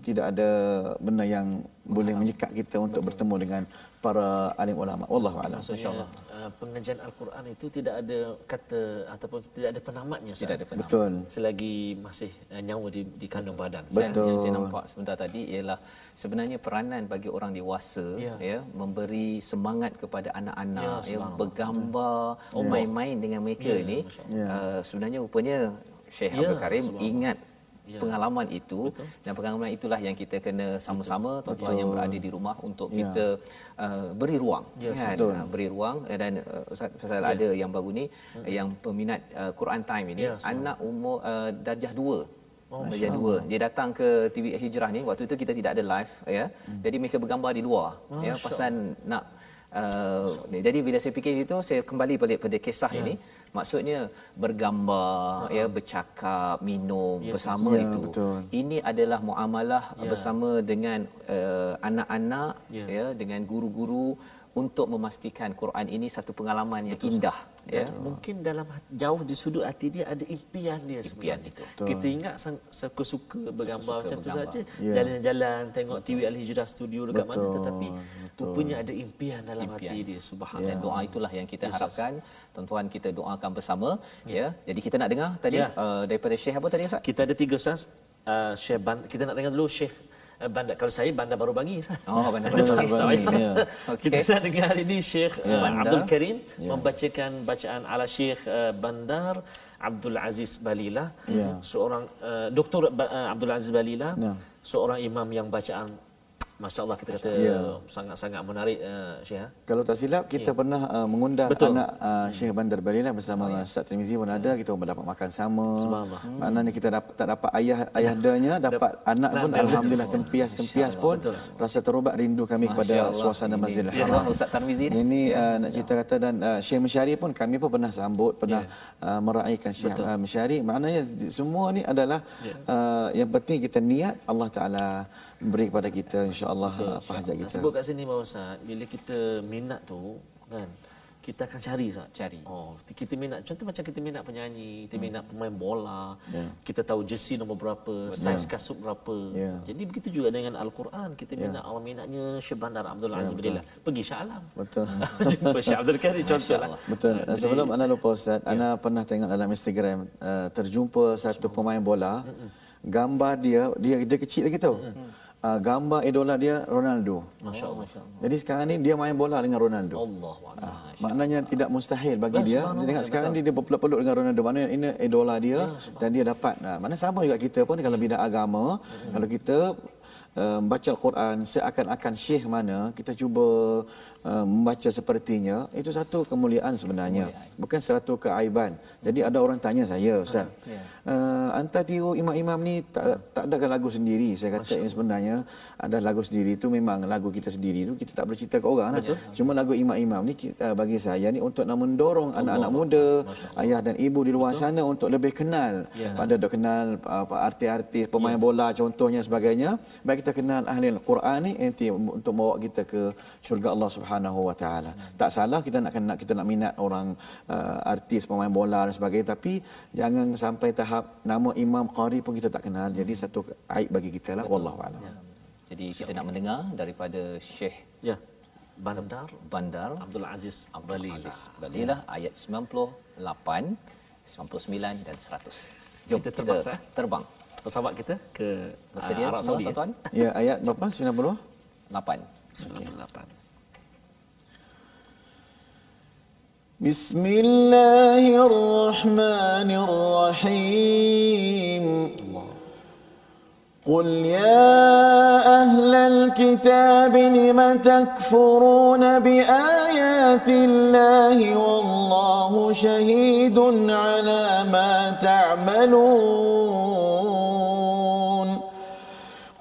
tidak ada benda yang boleh menyekat kita untuk Betul. bertemu dengan para alim ulama. Wallahu a'lam. Insyaallah uh, pengajian al-Quran itu tidak ada kata ataupun tidak ada penamatnya tidak ada penamat. Betul. Selagi masih uh, nyawa di di kandung badan. Betul yang saya nampak sebentar tadi ialah sebenarnya peranan bagi orang dewasa ya, ya memberi semangat kepada anak-anak ya, ya bergambar oh, main-main dengan mereka ya, ini. ya. Uh, sebenarnya rupanya Syekh ya, Abdul Karim ingat ya. pengalaman itu Betul. dan pengalaman itulah yang kita kena sama-sama tuan-tuan yang berada di rumah untuk ya. kita uh, beri ruang ya, kan uh, beri ruang dan uh, Ustaz pasal ya. ada yang baru ni hmm. yang peminat uh, Quran time ini ya, anak umur uh, darjah 2 Oh, darjah 2 dia datang ke TV Hijrah ni waktu itu kita tidak ada live ya hmm. jadi mereka bergambar di luar Masya. ya pasal nak Uh, jadi bila saya fikir itu saya kembali balik pada kisah ya. ini maksudnya bergambar ya, ya bercakap minum ya, bersama ya, itu betul. ini adalah muamalah ya. bersama dengan uh, anak-anak ya. ya dengan guru-guru untuk memastikan Quran ini satu pengalaman yang indah ya mungkin dalam jauh di sudut hati dia ada impian dia Impian sebenarnya. itu. Kita ingat sang- suka-suka bergambar macam tu saja. Ya. Jalan-jalan tengok TV Al Hijrah studio dekat mana Betul, tetapi betul. rupanya ada impian dalam Impian. hati dia. Subhanallah. dan doa itulah yang kita harapkan tuan-tuan kita doakan bersama ya jadi kita nak dengar tadi Ya. uh, daripada Syekh apa tadi Ustaz Kita ada tiga Ustaz. Uh, Syekh Band, kita nak dengar dulu Syekh Bandar. Kalau saya Bandar Baru. Ustaz. Oh, Bandar Kita [LAUGHS] Baru tahu, Bagi, ya. ya. [LAUGHS] Okey. Kita nak dengar hari ini Syekh uh, Bandar. Abdul Karim membacakan bacaan ala Syekh uh, Bandar Abdul Aziz Balila. Ya. Seorang uh, Dr. Ba- uh, Abdul Aziz Balila. Ya. Seorang imam yang bacaan Masya Allah kita kata Ya. sangat-sangat menarik uh, Syekh. ha? Kalau tak silap kita pernah uh, mengundang Betul. anak uh, Syekh Bandar Balila bersama oh, ya. Ustaz Tirmizi pun ada kita pun dapat makan sama. Subhanallah. Hmm. Maknanya kita dapat tak dapat ayah ayahdanya dapat anak pun Dapat. alhamdulillah tempias-tempias pun rasa terubat rindu kami Masya kepada Allah. suasana Ini Masjidil peluang Haram. Ustaz Tarmizi ni. Ini uh, nak cerita kata dan uh, Syekh Mesyari pun kami pun pernah sambut, pernah uh, meraihkan Syekh uh, Mesyari. Maknanya semua ni adalah uh, yang penting kita niat Allah Taala beri kepada kita insya-Allah apa hajat Nak kita. sebut kat sini Bapak Ustaz, bila kita minat tu kan kita akan cari Ustaz. Cari. Oh, kita minat contoh macam kita minat penyanyi, kita minat pemain bola. Ya. Kita tahu jersey nombor berapa, saiz kasut berapa. Ya. Jadi begitu juga dengan Al-Quran, kita minat Allah minatnya Syekh Bandar Abdul Aziz Billah. Pergi Shah Alam. Betul. [LAUGHS] Jumpa Syekh Abdul Karim contohlah. Betul. Ah, jadi- Sebelum anda lupa Ustaz, ya. Ana pernah tengok dalam Instagram uh, terjumpa satu pemain bola. Gambar dia, dia dia kecil lagi tau. Uh, gambar idola dia Ronaldo. Masya Allah. Jadi sekarang ni dia main bola dengan Ronaldo. Allah Ah, maknanya tidak mustahil bagi Ya, dia. Dia tengok ya, sekarang ni dia berpeluk-peluk dengan Ronaldo. Maknanya ini idola dia dan dia dapat. Nah, mana sama juga kita pun kalau bidang agama, kalau kita uh, membaca Al-Quran seakan-akan syekh mana, kita cuba uh, membaca sepertinya, itu satu kemuliaan sebenarnya. Bukan satu keaiban. Jadi ada orang tanya saya, Ustaz. Uh, anta tiru imam-imam ni tak, tak ada lagu sendiri. Saya kata ini sebenarnya ada lagu sendiri itu memang lagu kita sendiri itu kita tak boleh cerita ke orang lah. Cuma lagu imam-imam ni kita, bagi saya ni untuk nak mendorong anak-anak muda, ayah dan ibu di luar sana untuk lebih kenal pada dok kenal apa artis-artis pemain bola contohnya sebagainya. Baik kita kenal ahli Al-Quran ni nanti untuk bawa kita ke syurga Allah Subhanahu Wa Taala. Tak salah kita nak kenal kita nak minat orang uh, artis pemain bola dan sebagainya tapi jangan sampai tahap nama imam qari pun kita tak kenal. Jadi satu aib bagi kita lah wallahu a'lam. Jadi kita nak mendengar daripada Syekh Ya. Bandar Bandar Abdul Aziz Abdul Balila. Aziz Balilah ayat 98, 99 dan 100. Jom Kita kita terbang, terbang. sah? terbang. Pesawat kita ke Bersedia uh, Arab Saudi. tuan-tuan? Ya ayat berapa? 90? 8. Lapan. بسم الله الرحمن الرحيم. قل يا أهل الكتاب لم تكفرون بآيات الله والله شهيد على ما تعملون.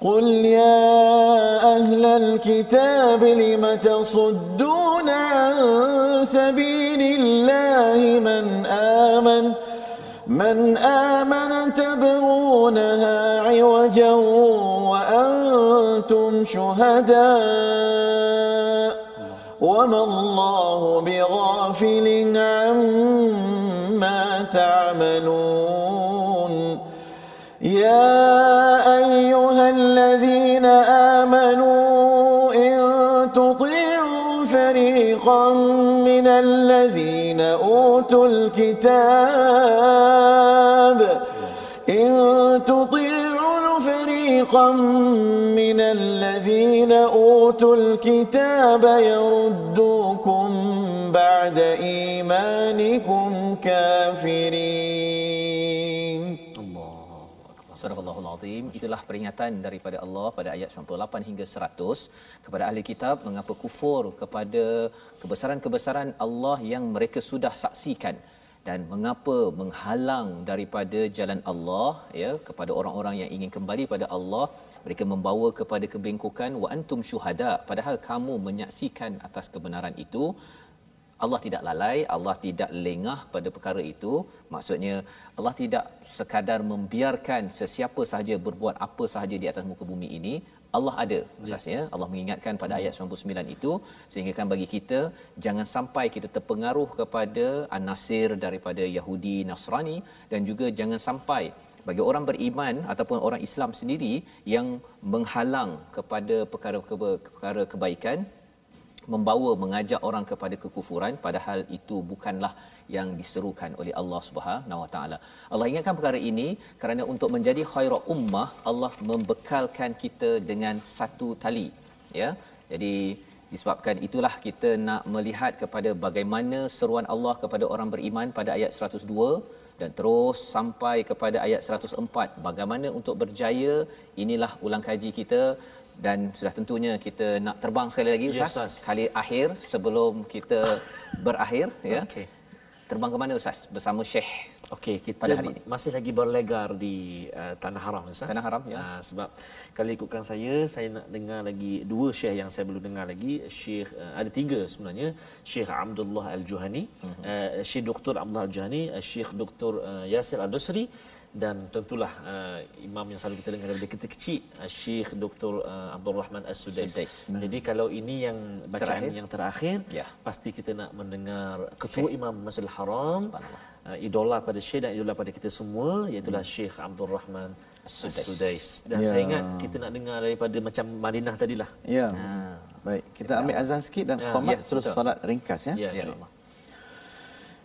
قل يا أهل الكتاب لم تصدون عن سبيل الله من آمن من آمن تبغونها عوجا وأنتم شهداء. وما الله بغافل عما تعملون. يا الذين أوتوا الكتاب إن تطيعوا فريقا من الذين أوتوا الكتاب يردوكم بعد إيمانكم كافرين. Surahul Azim itulah peringatan daripada Allah pada ayat 98 hingga 100 kepada ahli kitab mengapa kufur kepada kebesaran-kebesaran Allah yang mereka sudah saksikan? Dan mengapa menghalang daripada jalan Allah ya kepada orang-orang yang ingin kembali pada Allah? Mereka membawa kepada kebengkokan wa antum syuhada. Padahal kamu menyaksikan atas kebenaran itu Allah tidak lalai, Allah tidak lengah pada perkara itu. Maksudnya Allah tidak sekadar membiarkan sesiapa sahaja berbuat apa sahaja di atas muka bumi ini. Allah ada asasnya. Allah mengingatkan pada ayat 99 itu sehingga kan bagi kita jangan sampai kita terpengaruh kepada an-nasir daripada Yahudi Nasrani dan juga jangan sampai bagi orang beriman ataupun orang Islam sendiri yang menghalang kepada perkara-perkara kebaikan membawa mengajak orang kepada kekufuran padahal itu bukanlah yang diserukan oleh Allah Subhanahu Wa Taala. Allah ingatkan perkara ini kerana untuk menjadi khairat ummah Allah membekalkan kita dengan satu tali ya. Jadi disebabkan itulah kita nak melihat kepada bagaimana seruan Allah kepada orang beriman pada ayat 102 dan terus sampai kepada ayat 104 bagaimana untuk berjaya inilah ulang kaji kita dan sudah tentunya kita nak terbang sekali lagi ustaz. Yes, kali akhir sebelum kita berakhir ya. Okay. terbang ke mana ustaz? Bersama syekh okey kita pada hari ini. masih lagi berlegar di uh, tanah haram ustaz. Tanah haram ya. Uh, sebab kalau ikutkan saya saya nak dengar lagi dua syekh yang saya belum dengar lagi. Syekh uh, ada tiga sebenarnya. Syekh Abdullah Al-Juhani uh-huh. uh, syekh Dr Abdullah Al-Juhani uh, syekh Dr uh, Yasir Al-Dusri dan tentulah uh, imam yang selalu kita dengar daripada kita kecil uh, Syekh Dr uh, Abdul Rahman As-Sudais. Nah. Jadi kalau ini yang bacaan terakhir. yang terakhir ya. pasti kita nak mendengar ketua Syekh. Imam Masjidil Haram uh, idola pada Syekh dan idola pada kita semua iaitu hmm. Syekh Abdul Rahman As-Sudais. Dan ya. saya ingat kita nak dengar daripada macam Madinah tadilah. Ya. Ha. Baik, kita ambil azan sikit dan khomat ya, terus solat ringkas ya. Ya, insya-Allah.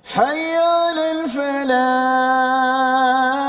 حي على الله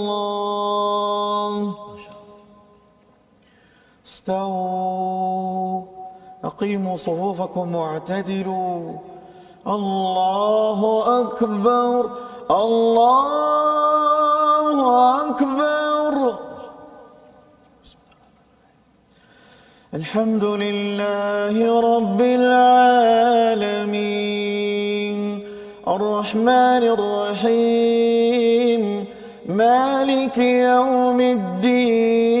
استووا أقيموا صفوفكم واعتدلوا. الله أكبر الله أكبر. الحمد لله رب العالمين. الرحمن الرحيم. مالك يوم الدين.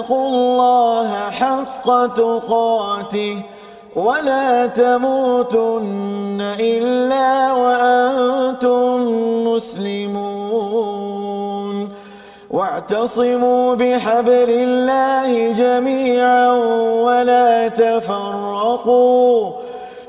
آمنوا اتقوا الله حق تقاته ولا تموتن إلا وأنتم مسلمون. واعتصموا بحبل الله جميعا ولا تفرقوا.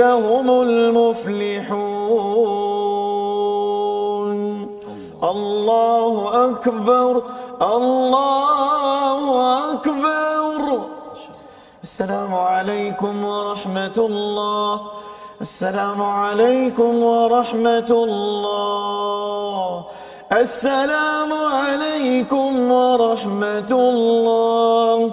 هم المفلحون. الله أكبر الله أكبر. السلام عليكم ورحمة الله. السلام عليكم ورحمة الله. السلام عليكم ورحمة الله.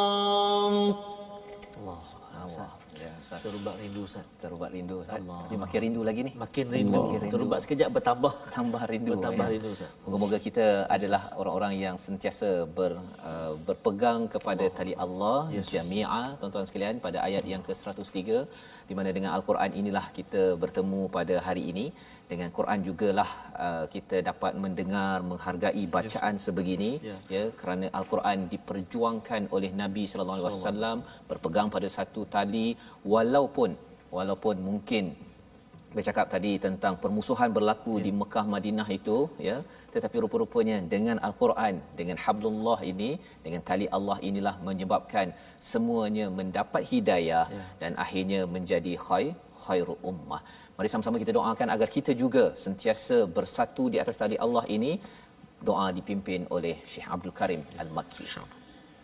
Terubat rindu Ustaz. Tapi makin rindu lagi ni. Makin rindu. Makin rindu. Terubat sekejap bertambah. tambah rindu Bertambah ya. rindu Ustaz. Moga-moga kita adalah orang-orang yang sentiasa ber, uh, berpegang kepada tali Allah jami'a tuan-tuan sekalian pada ayat yang ke-103 di mana dengan al-Quran inilah kita bertemu pada hari ini dengan Quran jugalah uh, kita dapat mendengar menghargai bacaan sebegini Ya. ya kerana al-Quran diperjuangkan oleh Nabi sallallahu alaihi wasallam berpegang pada satu tali walaupun walaupun mungkin bercakap tadi tentang permusuhan berlaku ya. di Mekah Madinah itu ya tetapi rupa-rupanya dengan al-Quran dengan hablullah ini dengan tali Allah inilah menyebabkan semuanya mendapat hidayah ya. dan akhirnya menjadi khair khairu ummah mari sama-sama kita doakan agar kita juga sentiasa bersatu di atas tali Allah ini doa dipimpin oleh Syekh Abdul Karim Al-Makki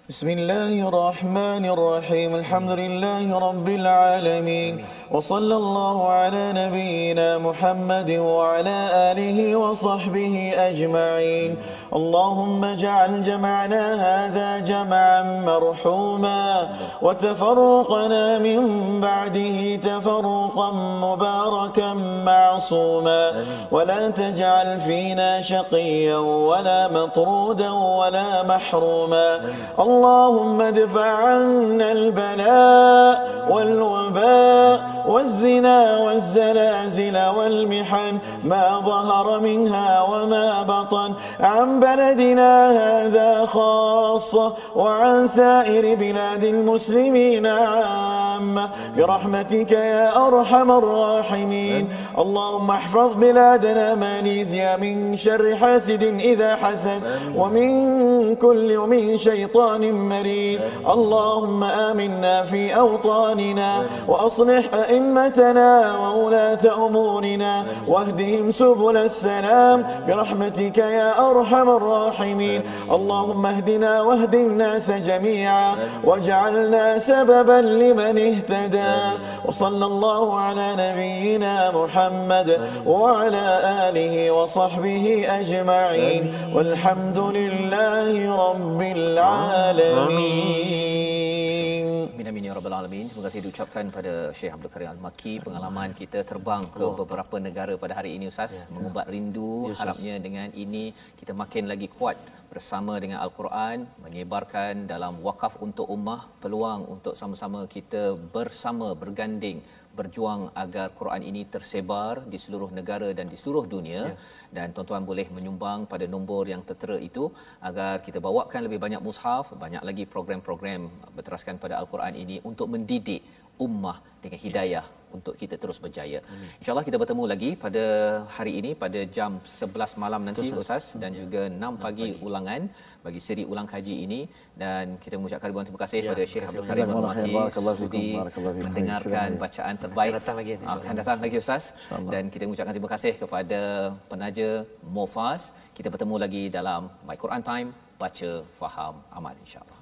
بسم الله الرحمن الرحيم الحمد لله رب العالمين وصلى الله على نبينا محمد وعلى آله وصحبه أجمعين اللهم اجعل جمعنا هذا جمعا مرحوما وتفرقنا من بعده تفرقا مباركا معصوما ولا تجعل فينا شقيا ولا مطرودا ولا محروما اللهم ادفع عنا البلاء والوباء والزنا والزلازل والمحن ما ظهر منها وما بطن. عن بلدنا هذا خاصة وعن سائر بلاد المسلمين عامة. برحمتك يا أرحم الراحمين. اللهم احفظ بلادنا ماليزيا من شر حاسد إذا حسد ومن كل ومن شيطان مريد اللهم آمنا في أوطاننا وأصلح أئمتنا وولاة أمورنا واهدهم سبل السلام برحمتك يا أرحم الراحمين. اللهم اهدنا واهد الناس جميعا واجعلنا سببا لمن اهتدى وصلى الله على نبينا محمد وعلى آله وصحبه أجمعين. والحمد لله رب العالمين. Amin. Amin ya rabbal alamin. Terima kasih diucapkan pada Syekh Abdul Karim Al-Makki pengalaman kita terbang ke beberapa negara pada hari ini Ustaz. Mengubat rindu harapnya dengan ini kita makin lagi kuat bersama dengan Al-Quran menyebarkan dalam wakaf untuk ummah peluang untuk sama-sama kita bersama berganding berjuang agar Quran ini tersebar di seluruh negara dan di seluruh dunia ya. dan tuan-tuan boleh menyumbang pada nombor yang tertera itu agar kita bawakan lebih banyak mushaf banyak lagi program-program berteraskan pada Al-Quran ini untuk mendidik ummah dengan hidayah yes. Untuk kita terus berjaya. Amin. InsyaAllah kita bertemu lagi pada hari ini pada jam 11 malam nanti Betul, Ustaz. Dan ya. juga 6 pagi, pagi. ulangan bagi siri ulang kaji ini. Dan kita mengucapkan ribuan terima kasih kepada ya. Syekh Abdul Karim Al-Maki sudi mendengarkan bacaan terbaik. Akan datang lagi akan datang lagi Ustaz. Dan kita mengucapkan terima kasih kepada penaja Mofas kita bertemu lagi dalam My Quran Time baca faham amal insyaallah